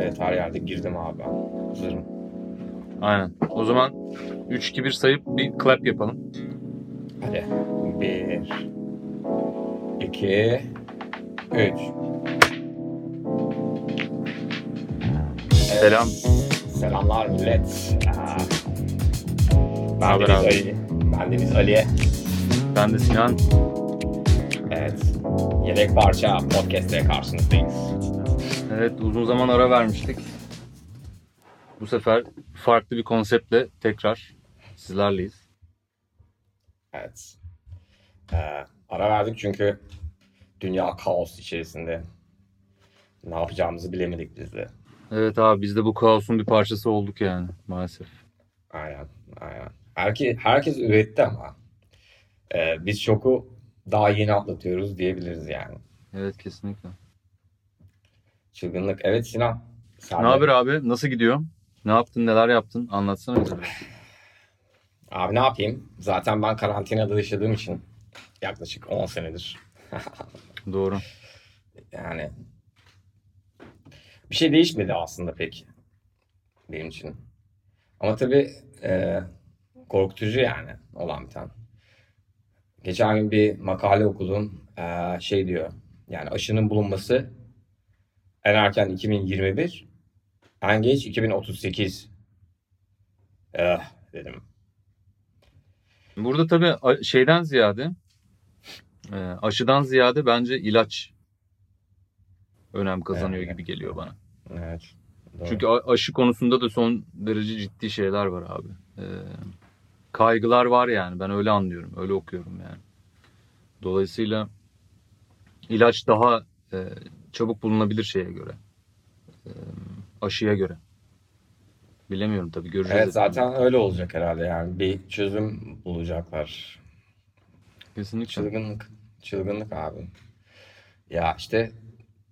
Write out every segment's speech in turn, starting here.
Evet her yerde girdim abi ben. Hazırım. Aynen. O zaman 3-2-1 sayıp bir clap yapalım. Hadi. Bir. iki, Üç. Selam. Selamlar millet. Aa, Ben Haber Deniz abi? Ali. Ben Deniz Ali. Ben de Sinan. Evet. Yedek parça podcast'te karşınızdayız. Evet uzun zaman ara vermiştik. Bu sefer farklı bir konseptle tekrar sizlerleyiz. Evet. Ee, ara verdik çünkü dünya kaos içerisinde. Ne yapacağımızı bilemedik biz de. Evet abi biz de bu kaosun bir parçası olduk yani maalesef. Aynen, aynen. Herkes, herkes üretti ama e, biz şoku daha yeni atlatıyoruz diyebiliriz yani. Evet kesinlikle. Çılgınlık. Evet Sinan. Ne haber abi? Nasıl gidiyor? Ne yaptın? Neler yaptın? Anlatsana bize. Abi ne yapayım? Zaten ben karantinada yaşadığım için yaklaşık 10 senedir. Doğru. Yani bir şey değişmedi aslında pek benim için. Ama tabii e, korkutucu yani olan bir tane. Geçen gün bir makale okudum. E, şey diyor. Yani aşının bulunması en erken 2021, en geç 2038. Eh dedim. Burada tabii şeyden ziyade e, aşıdan ziyade bence ilaç önem kazanıyor Evet. gibi geliyor bana. Evet. doğru. Çünkü aşı konusunda da son derece ciddi şeyler var abi. Ee, kaygılar var yani. Ben öyle anlıyorum. Öyle okuyorum yani. Dolayısıyla ilaç daha e, çabuk bulunabilir şeye göre. Aşıya göre. Bilemiyorum tabii göreceğiz. Evet zaten öyle olacak herhalde yani bir çözüm bulacaklar. Kesinlikle. Çılgınlık. Çılgınlık abi. Ya işte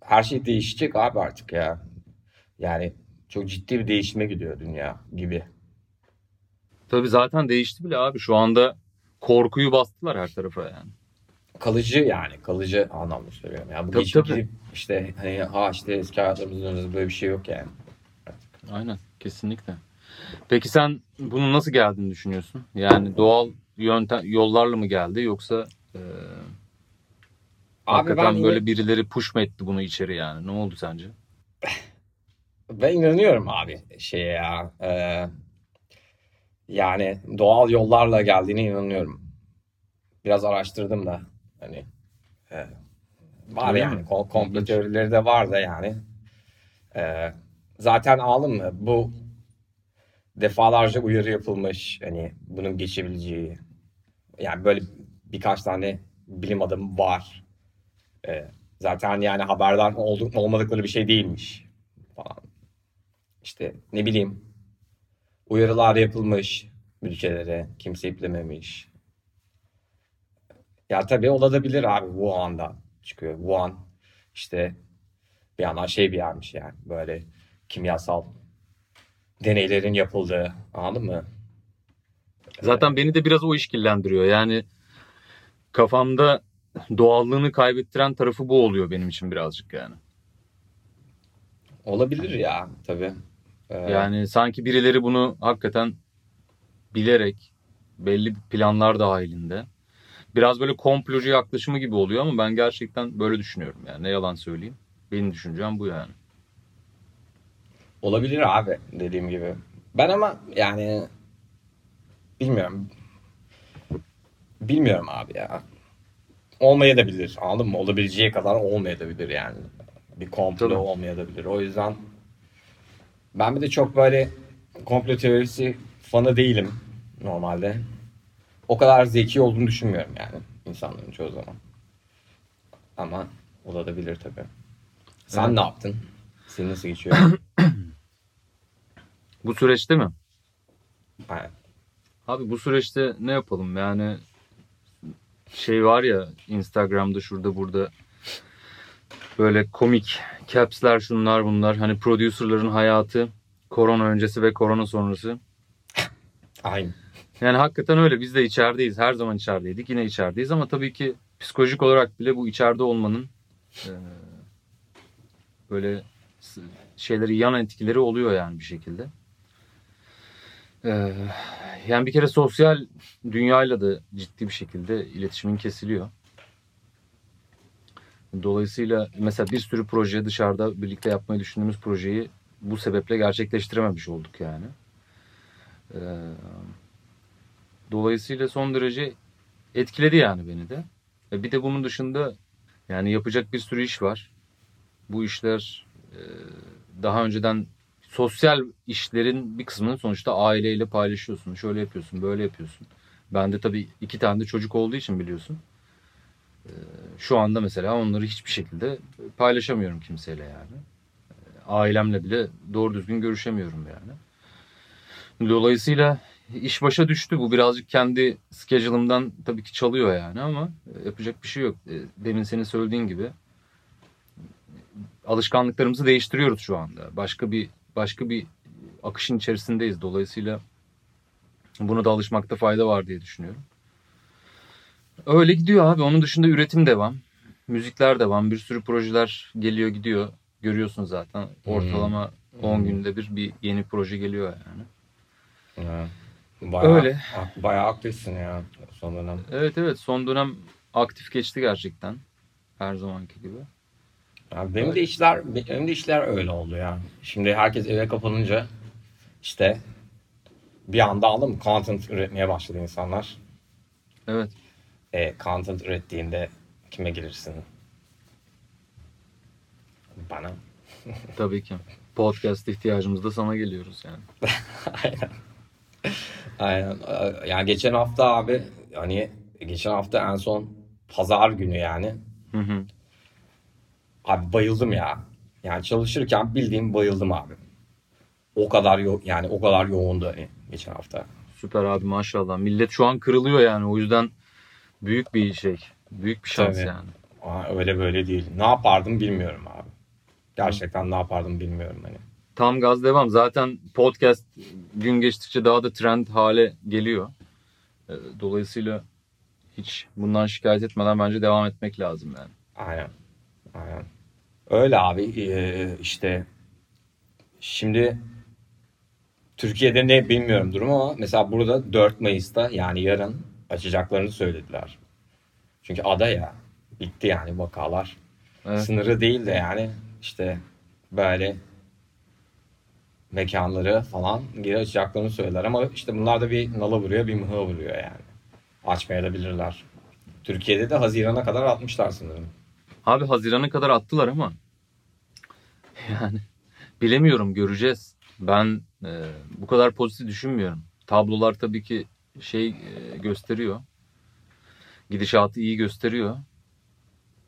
her şey değişecek abi artık ya. Yani çok ciddi bir değişime gidiyor dünya gibi. Tabii zaten değişti bile abi. Şu anda korkuyu bastılar her tarafa yani. Kalıcı yani kalıcı anlamda söylüyorum. Yani bu Tabii, geçip tabii. gidip işte hani ha işte eski hayatlarımızın dönüyoruz böyle bir şey yok yani. Aynen kesinlikle. Peki sen bunu nasıl geldiğini düşünüyorsun? Yani doğal yöntem yollarla mı geldi yoksa e, hakikaten ben böyle birileri push mu etti bunu içeri yani? Ne oldu sence? Ben inanıyorum abi şeye ya. Ee, yani doğal yollarla geldiğine inanıyorum. Biraz araştırdım da hani e, var Öyle yani mi? Kom- komplo İlginç. teorileri de var da yani. Ee, zaten alın mı bu defalarca uyarı yapılmış hani bunun geçebileceği yani böyle birkaç tane bilim adamı var. Ee, zaten yani haberdar olduk olmadıkları bir şey değilmiş falan. İşte ne bileyim uyarılar yapılmış ülkelere kimse iplememiş. Ya tabii olabilir abi Wuhan'da çıkıyor. Wuhan işte bir yandan şey bir yermiş yani böyle kimyasal deneylerin yapıldığı anladın mı? Zaten beni de biraz o işkillendiriyor. Yani kafamda doğallığını kaybettiren tarafı bu oluyor benim için birazcık yani. Olabilir ya tabii. Ee, Yani sanki birileri bunu hakikaten bilerek belli planlar dahilinde biraz böyle komplocu yaklaşımı gibi oluyor ama ben gerçekten böyle düşünüyorum yani ne yalan söyleyeyim. Benim düşüncem bu yani. Olabilir abi dediğim gibi. Ben ama yani bilmiyorum. Bilmiyorum abi ya. Olmayabilir. Anladın mı? Olabileceği kadar olmayabilir yani. Bir komplo Tabii. olmayabilir. O yüzden ben bir de çok böyle komplo teorisi fanı değilim normalde. O kadar zeki olduğunu düşünmüyorum yani insanların çoğu zaman. Ama olabilir tabii. Sen Evet. ne yaptın? Senin nasıl geçiyor? Bu süreçte mi? Aynen. Abi bu süreçte ne yapalım yani şey var ya Instagram'da şurada burada böyle komik caps'ler şunlar bunlar hani producerların hayatı korona öncesi ve korona sonrası. Aynen. Yani hakikaten öyle biz de içerideyiz her zaman içerideydik yine içerideyiz ama tabii ki psikolojik olarak bile bu içeride olmanın e, böyle şeyleri yan etkileri oluyor yani bir şekilde. Ee, yani bir kere sosyal dünyayla da ciddi bir şekilde iletişimin kesiliyor. Dolayısıyla mesela bir sürü proje dışarıda birlikte yapmayı düşündüğümüz projeyi bu sebeple gerçekleştirememiş olduk yani. Ee, dolayısıyla son derece etkiledi yani beni de. E bir de bunun dışında yani yapacak bir sürü iş var. Bu işler e, daha önceden sosyal işlerin bir kısmını sonuçta aileyle paylaşıyorsun. Şöyle yapıyorsun, böyle yapıyorsun. Ben de tabii iki tane de çocuk olduğu için biliyorsun. E, Şu anda mesela onları hiçbir şekilde paylaşamıyorum kimseyle yani. E, Ailemle bile doğru düzgün görüşemiyorum yani. Dolayısıyla iş başa düştü. Bu birazcık kendi schedule'ımdan tabii ki çalıyor yani ama e, yapacak bir şey yok. E, Demin senin söylediğin gibi alışkanlıklarımızı değiştiriyoruz şu anda. Başka bir başka bir akışın içerisindeyiz. Dolayısıyla buna da alışmakta fayda var diye düşünüyorum. Öyle gidiyor abi. Onun dışında üretim devam. Müzikler devam. Bir sürü projeler geliyor gidiyor. Görüyorsun zaten. Ortalama 10 Hmm. günde bir bir yeni proje geliyor yani. Evet. Bayağı, Öyle. ak- Bayağı aktifsin ya son dönem. Evet evet son dönem aktif geçti gerçekten. Her zamanki gibi. Ya benim de işler benim de işler öyle oldu ya. Şimdi herkes eve kapanınca işte bir anda aldım content üretmeye başladı insanlar. Evet. E, content ürettiğinde kime girersin? Bana. Tabii ki. Podcast ihtiyacımızda sana geliyoruz yani. Aynen. Aynen. Yani geçen hafta abi hani geçen hafta en son pazar günü yani. Hı hı. Abi bayıldım ya. Yani çalışırken bildiğim bayıldım abi. O kadar yo yani o kadar yoğundu hani geçen hafta. Süper abi maşallah. Millet şu an kırılıyor yani. O yüzden büyük bir şey. Büyük bir şans Tabii. yani. Aa, öyle böyle değil. Ne yapardım bilmiyorum abi. Gerçekten ne yapardım bilmiyorum hani. Tam gaz devam. Zaten podcast gün geçtikçe daha da trend hale geliyor. Ee, Dolayısıyla hiç bundan şikayet etmeden bence devam etmek lazım yani. Aynen. Aynen. Öyle abi ee, işte şimdi Türkiye'de ne bilmiyorum durum ama mesela burada 4 Mayıs'ta yani yarın açacaklarını söylediler. Çünkü ada ya bitti yani vakalar. Evet. Sınırı değil de yani işte böyle mekanları falan geri açacaklarını söylediler ama işte bunlar da bir nala vuruyor bir mıha vuruyor yani. Açmayabilirler. Türkiye'de de Haziran'a kadar atmışlar sanırım. Abi Haziran'a kadar attılar ama yani bilemiyorum göreceğiz. Ben e, bu kadar pozitif düşünmüyorum. Tablolar tabii ki şey e, gösteriyor. Gidişatı iyi gösteriyor.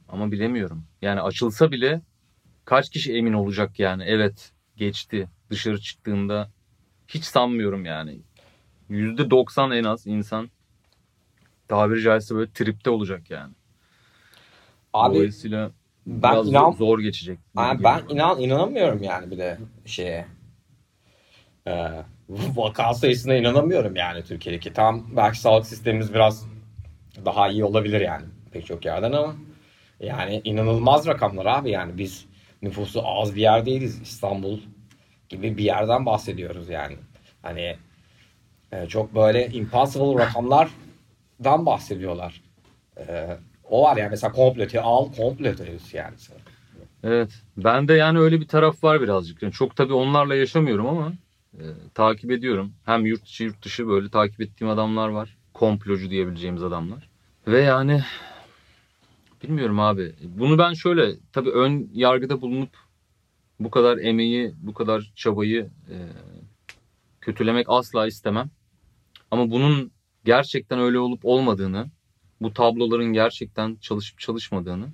Ama bilemiyorum. Yani açılsa bile kaç kişi emin olacak yani evet geçti dışarı çıktığında hiç sanmıyorum yani. %90 en az insan tabiri caizse böyle tripte olacak yani. Abi Dolayısıyla ben biraz inan- zor, zor geçecek. Yani ben inan inanamıyorum yani bir de şeye. Ee, vaka sayısına inanamıyorum yani Türkiye'deki. Tam belki sağlık sistemimiz biraz daha iyi olabilir yani pek çok yerden ama yani inanılmaz rakamlar abi yani biz nüfusu az bir yer değiliz. İstanbul gibi bir yerden bahsediyoruz yani. Hani e, çok böyle impossible rakamlardan bahsediyorlar. Ee, o var yani mesela komplote al komplote yani. Evet. Ben de yani öyle bir taraf var birazcık. Yani çok tabii onlarla yaşamıyorum ama e, takip ediyorum. Hem yurt içi yurt dışı böyle takip ettiğim adamlar var. Komplocu diyebileceğimiz adamlar. Ve yani bilmiyorum abi. Bunu ben şöyle tabii ön yargıda bulunup bu kadar emeği, bu kadar çabayı e, kötülemek asla istemem. Ama bunun gerçekten öyle olup olmadığını, bu tabloların gerçekten çalışıp çalışmadığını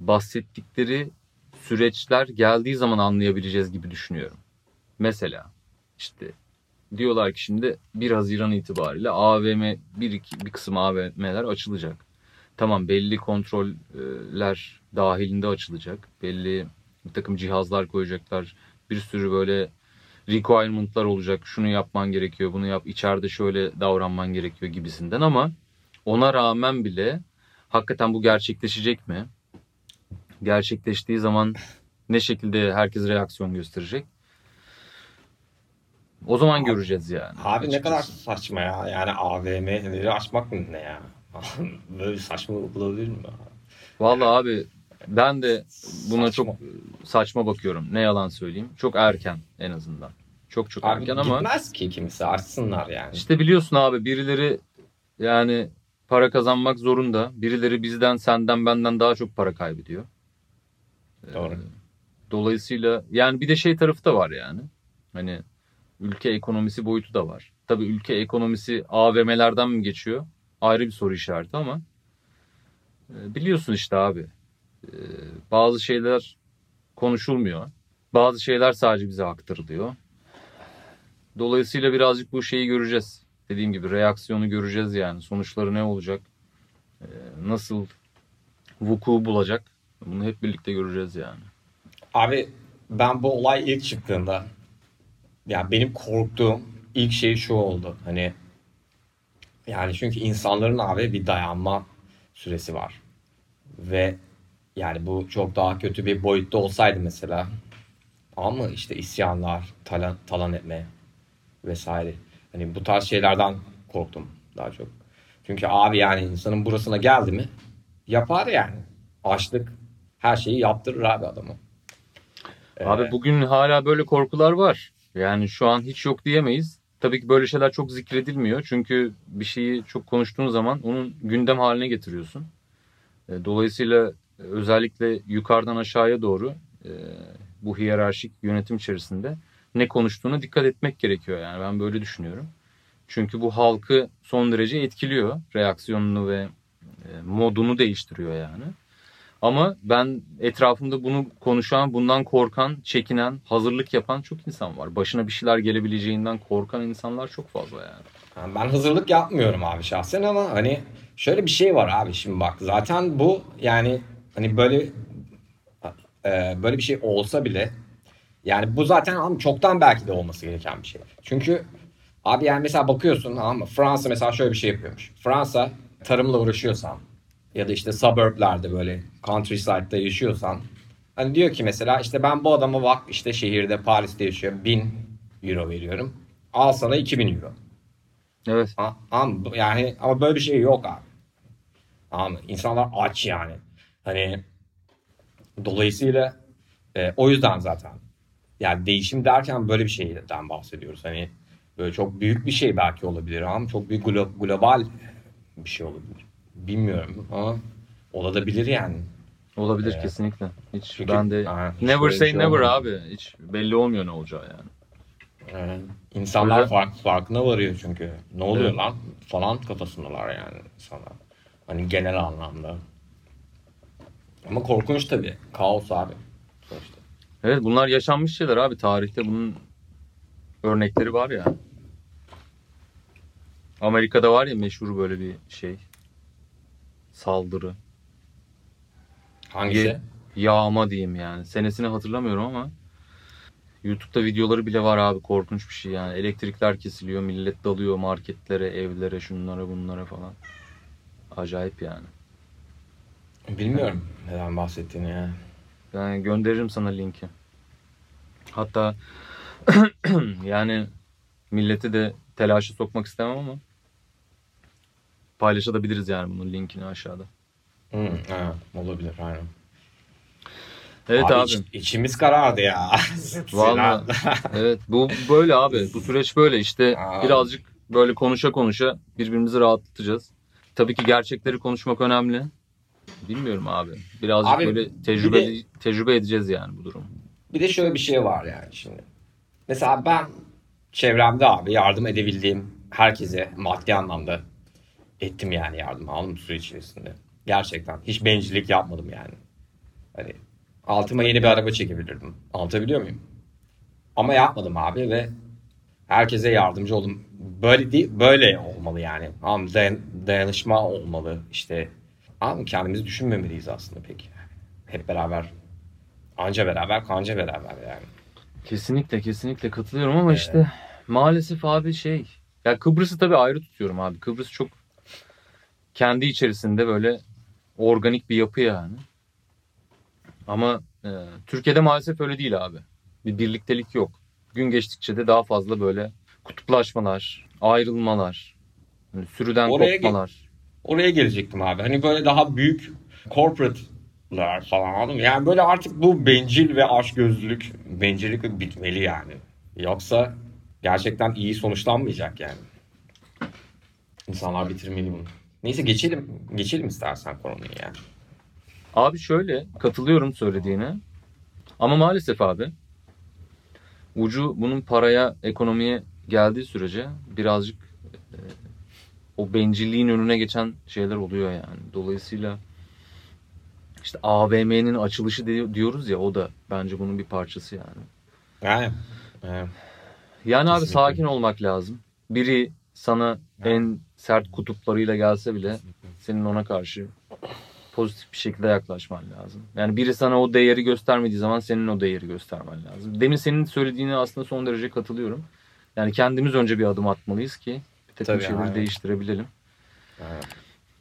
bahsettikleri süreçler geldiği zaman anlayabileceğiz gibi düşünüyorum. Mesela işte diyorlar ki şimdi 1 Haziran itibariyle AVM bir, iki, bir kısım AVM'ler açılacak. Tamam belli kontroller dahilinde açılacak. Belli bir takım cihazlar koyacaklar. Bir sürü böyle requirement'lar olacak. Şunu yapman gerekiyor, bunu yap. içeride şöyle davranman gerekiyor gibisinden ama ona rağmen bile hakikaten bu gerçekleşecek mi? Gerçekleştiği zaman Ne şekilde herkes reaksiyon gösterecek. O zaman göreceğiz yani. Abi ne kadar açıkçası. saçma ya. Yani AVM'leri açmak mı ne ya? Böyle saçmalık olabilir mi? Vallahi abi ben de buna Saçma. çok saçma bakıyorum. Ne yalan söyleyeyim. Çok erken en azından. Çok çok Abi erken ama gitmez ki kimse açsınlar yani. işte biliyorsun abi birileri yani para kazanmak zorunda. Birileri bizden, senden, benden daha çok para kaybediyor. Doğru. Ee, Dolayısıyla yani bir de şey tarafı da var yani. Hani ülke ekonomisi boyutu da var. Tabii ülke ekonomisi AVM'lerden mi geçiyor? Ayrı bir soru işareti ama e, biliyorsun işte abi. E, Bazı şeyler konuşulmuyor. Bazı şeyler sadece bize aktarılıyor. Dolayısıyla birazcık bu şeyi göreceğiz. Dediğim gibi reaksiyonu göreceğiz yani. Sonuçları ne olacak? E, Nasıl vuku bulacak? Bunu hep birlikte göreceğiz yani. Abi ben bu olay ilk çıktığında ya benim korktuğum ilk şey şu oldu. Hani yani çünkü insanların abi bir dayanma süresi var. Ve yani bu çok daha kötü bir boyutta olsaydı mesela ama işte isyanlar, talan, talan etme vesaire. Hani bu tarz şeylerden korktum daha çok. Çünkü abi yani insanın burasına geldi mi yapar yani. Açlık her şeyi yaptırır abi adamı. Abi Ee, bugün hala böyle korkular var. Yani şu an hiç yok diyemeyiz. Tabii ki böyle şeyler çok zikredilmiyor. Çünkü bir şeyi çok konuştuğun zaman onun gündem haline getiriyorsun. E, Dolayısıyla özellikle yukarıdan aşağıya doğru e, bu hiyerarşik yönetim içerisinde ne konuştuğuna dikkat etmek gerekiyor. Yani ben böyle düşünüyorum. Çünkü bu halkı son derece etkiliyor. Reaksiyonunu ve e, modunu değiştiriyor yani. Ama ben etrafımda bunu konuşan, bundan korkan, çekinen, hazırlık yapan çok insan var. Başına bir şeyler gelebileceğinden korkan insanlar çok fazla. Yani Ben hazırlık yapmıyorum abi şahsen ama hani şöyle bir şey var abi şimdi bak zaten bu yani hani böyle e, böyle bir şey olsa bile yani bu zaten abi çoktan belki de olması gereken bir şey. Çünkü abi yani mesela bakıyorsun ama Fransa mesela şöyle bir şey yapıyormuş. Fransa tarımla uğraşıyorsan ya da işte suburb'lerde böyle countryside'da yaşıyorsan hani diyor ki mesela işte ben bu adama bak işte şehirde Paris'te yaşıyor 1000 euro veriyorum. Al sana 2000 euro. Evet. Ama yani ama böyle bir şey yok abi. Ama insanlar aç yani. Hani dolayısıyla e, o yüzden zaten yani değişim derken böyle bir şeyden bahsediyoruz. Hani böyle çok büyük bir şey belki olabilir ama çok büyük glo- global bir şey olabilir. Bilmiyorum ama olabilir yani. Olabilir Evet. kesinlikle. Hiç Çünkü- ben de hiç never say şey never olmadı. abi. Hiç belli olmuyor ne olacağı yani. Yani insanlar Öyle. fark, farkına varıyor çünkü. Ne oluyor Evet. lan falan kafasındalar yani insanlar. Hani genel anlamda. Ama korkunç tabii. Kaos abi. Sonuçta. Evet bunlar yaşanmış şeyler abi. Tarihte bunun örnekleri var ya. Amerika'da var ya meşhur böyle bir şey. Saldırı. Hangisi? Ye- Yağma diyeyim yani. Senesini hatırlamıyorum ama YouTube'da videoları bile var abi. Korkunç bir şey yani. Elektrikler kesiliyor. Millet dalıyor marketlere, evlere, şunlara bunlara falan. Acayip yani. Bilmiyorum neden bahsettiğini ya. Yani gönderirim sana linki. Hatta yani milleti de telaşa sokmak istemem ama paylaşabiliriz yani bunun linkini aşağıda. Hı, ha, olabilir aynen. Evet abi. iç- içimiz karardı ya. Vallahi. Evet bu böyle abi. Bu süreç böyle işte Aa. birazcık böyle konuşa konuşa birbirimizi rahatlatacağız. Tabii ki gerçekleri konuşmak önemli. Bilmiyorum abi. Birazcık Abi, böyle tecrübe bir tecrübe edeceğiz yani bu durumu. Bir de şöyle bir şey var yani şimdi. Mesela ben çevremde abi yardım edebildiğim herkese maddi anlamda ettim yani yardım aldım süre içerisinde. Gerçekten hiç bencillik yapmadım yani. Hani altıma yeni bir araba çekebilirdim. Anlatabiliyor muyum? Ama yapmadım abi ve herkese yardımcı oldum. Böyle değil, böyle olmalı yani. Dayan- dayanışma olmalı işte. Ama kendimizi düşünmemeliyiz aslında pek. Hep beraber Anca beraber kanca beraber yani. Kesinlikle kesinlikle katılıyorum ama işte maalesef abi şey ya Kıbrıs'ı tabii ayrı tutuyorum abi. Kıbrıs çok kendi içerisinde böyle organik bir yapı yani. Ama e, Türkiye'de maalesef öyle değil abi. Bir birliktelik yok. Gün geçtikçe de daha fazla böyle kutuplaşmalar, ayrılmalar, hani sürüden Oraya kopmalar. Oraya gelecektim abi. Hani böyle daha büyük corporate'lar falan anladın mı? Yani böyle artık bu bencil ve açgözlülük, bencillik bitmeli yani. Yoksa gerçekten iyi sonuçlanmayacak yani. İnsanlar bitirmeli bunu. Neyse geçelim. Geçelim istersen konuyu yani. Abi şöyle katılıyorum söylediğine. Ama maalesef abi ucu bunun paraya, ekonomiye geldiği sürece birazcık e, o bencilliğin önüne geçen şeyler oluyor yani. Dolayısıyla işte AVM'nin açılışı di- diyoruz ya o da bence bunun bir parçası yani. Yani. evet. Yani abi sakin olmak lazım. Biri sana en sert kutuplarıyla gelse bile senin ona karşı pozitif bir şekilde yaklaşman lazım. Yani biri sana o değeri göstermediği zaman senin o değeri göstermen lazım. Demin senin söylediğine aslında son derece katılıyorum. Yani kendimiz önce bir adım atmalıyız ki bir takım Tabii, şeyleri aynen. değiştirebilelim. Evet.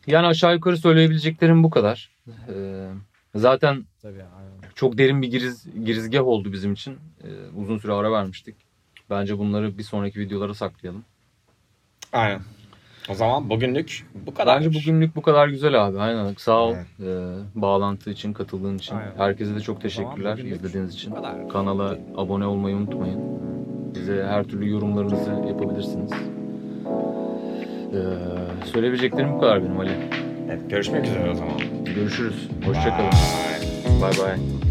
Yani aşağı yukarı söyleyebileceklerim bu kadar. Ee, zaten Tabii aynen. çok derin bir giriz, girizgah oldu bizim için. Ee, uzun süre ara vermiştik. Bence bunları bir sonraki videolara saklayalım. Aynen. O zaman bugünlük bu kadar. Bence bugünlük bu kadar güzel abi. Aynen. Sağ ol. Evet. Ee, bağlantı için, katıldığın için. Aynen. Herkese de çok teşekkürler izlediğiniz için. Kanala abone olmayı unutmayın. Bize her türlü yorumlarınızı yapabilirsiniz. Ee, söyleyebileceklerim bu kadar benim Ali. Evet, görüşmek üzere o zaman. Görüşürüz. Hoşçakalın. Bye. Bay bay.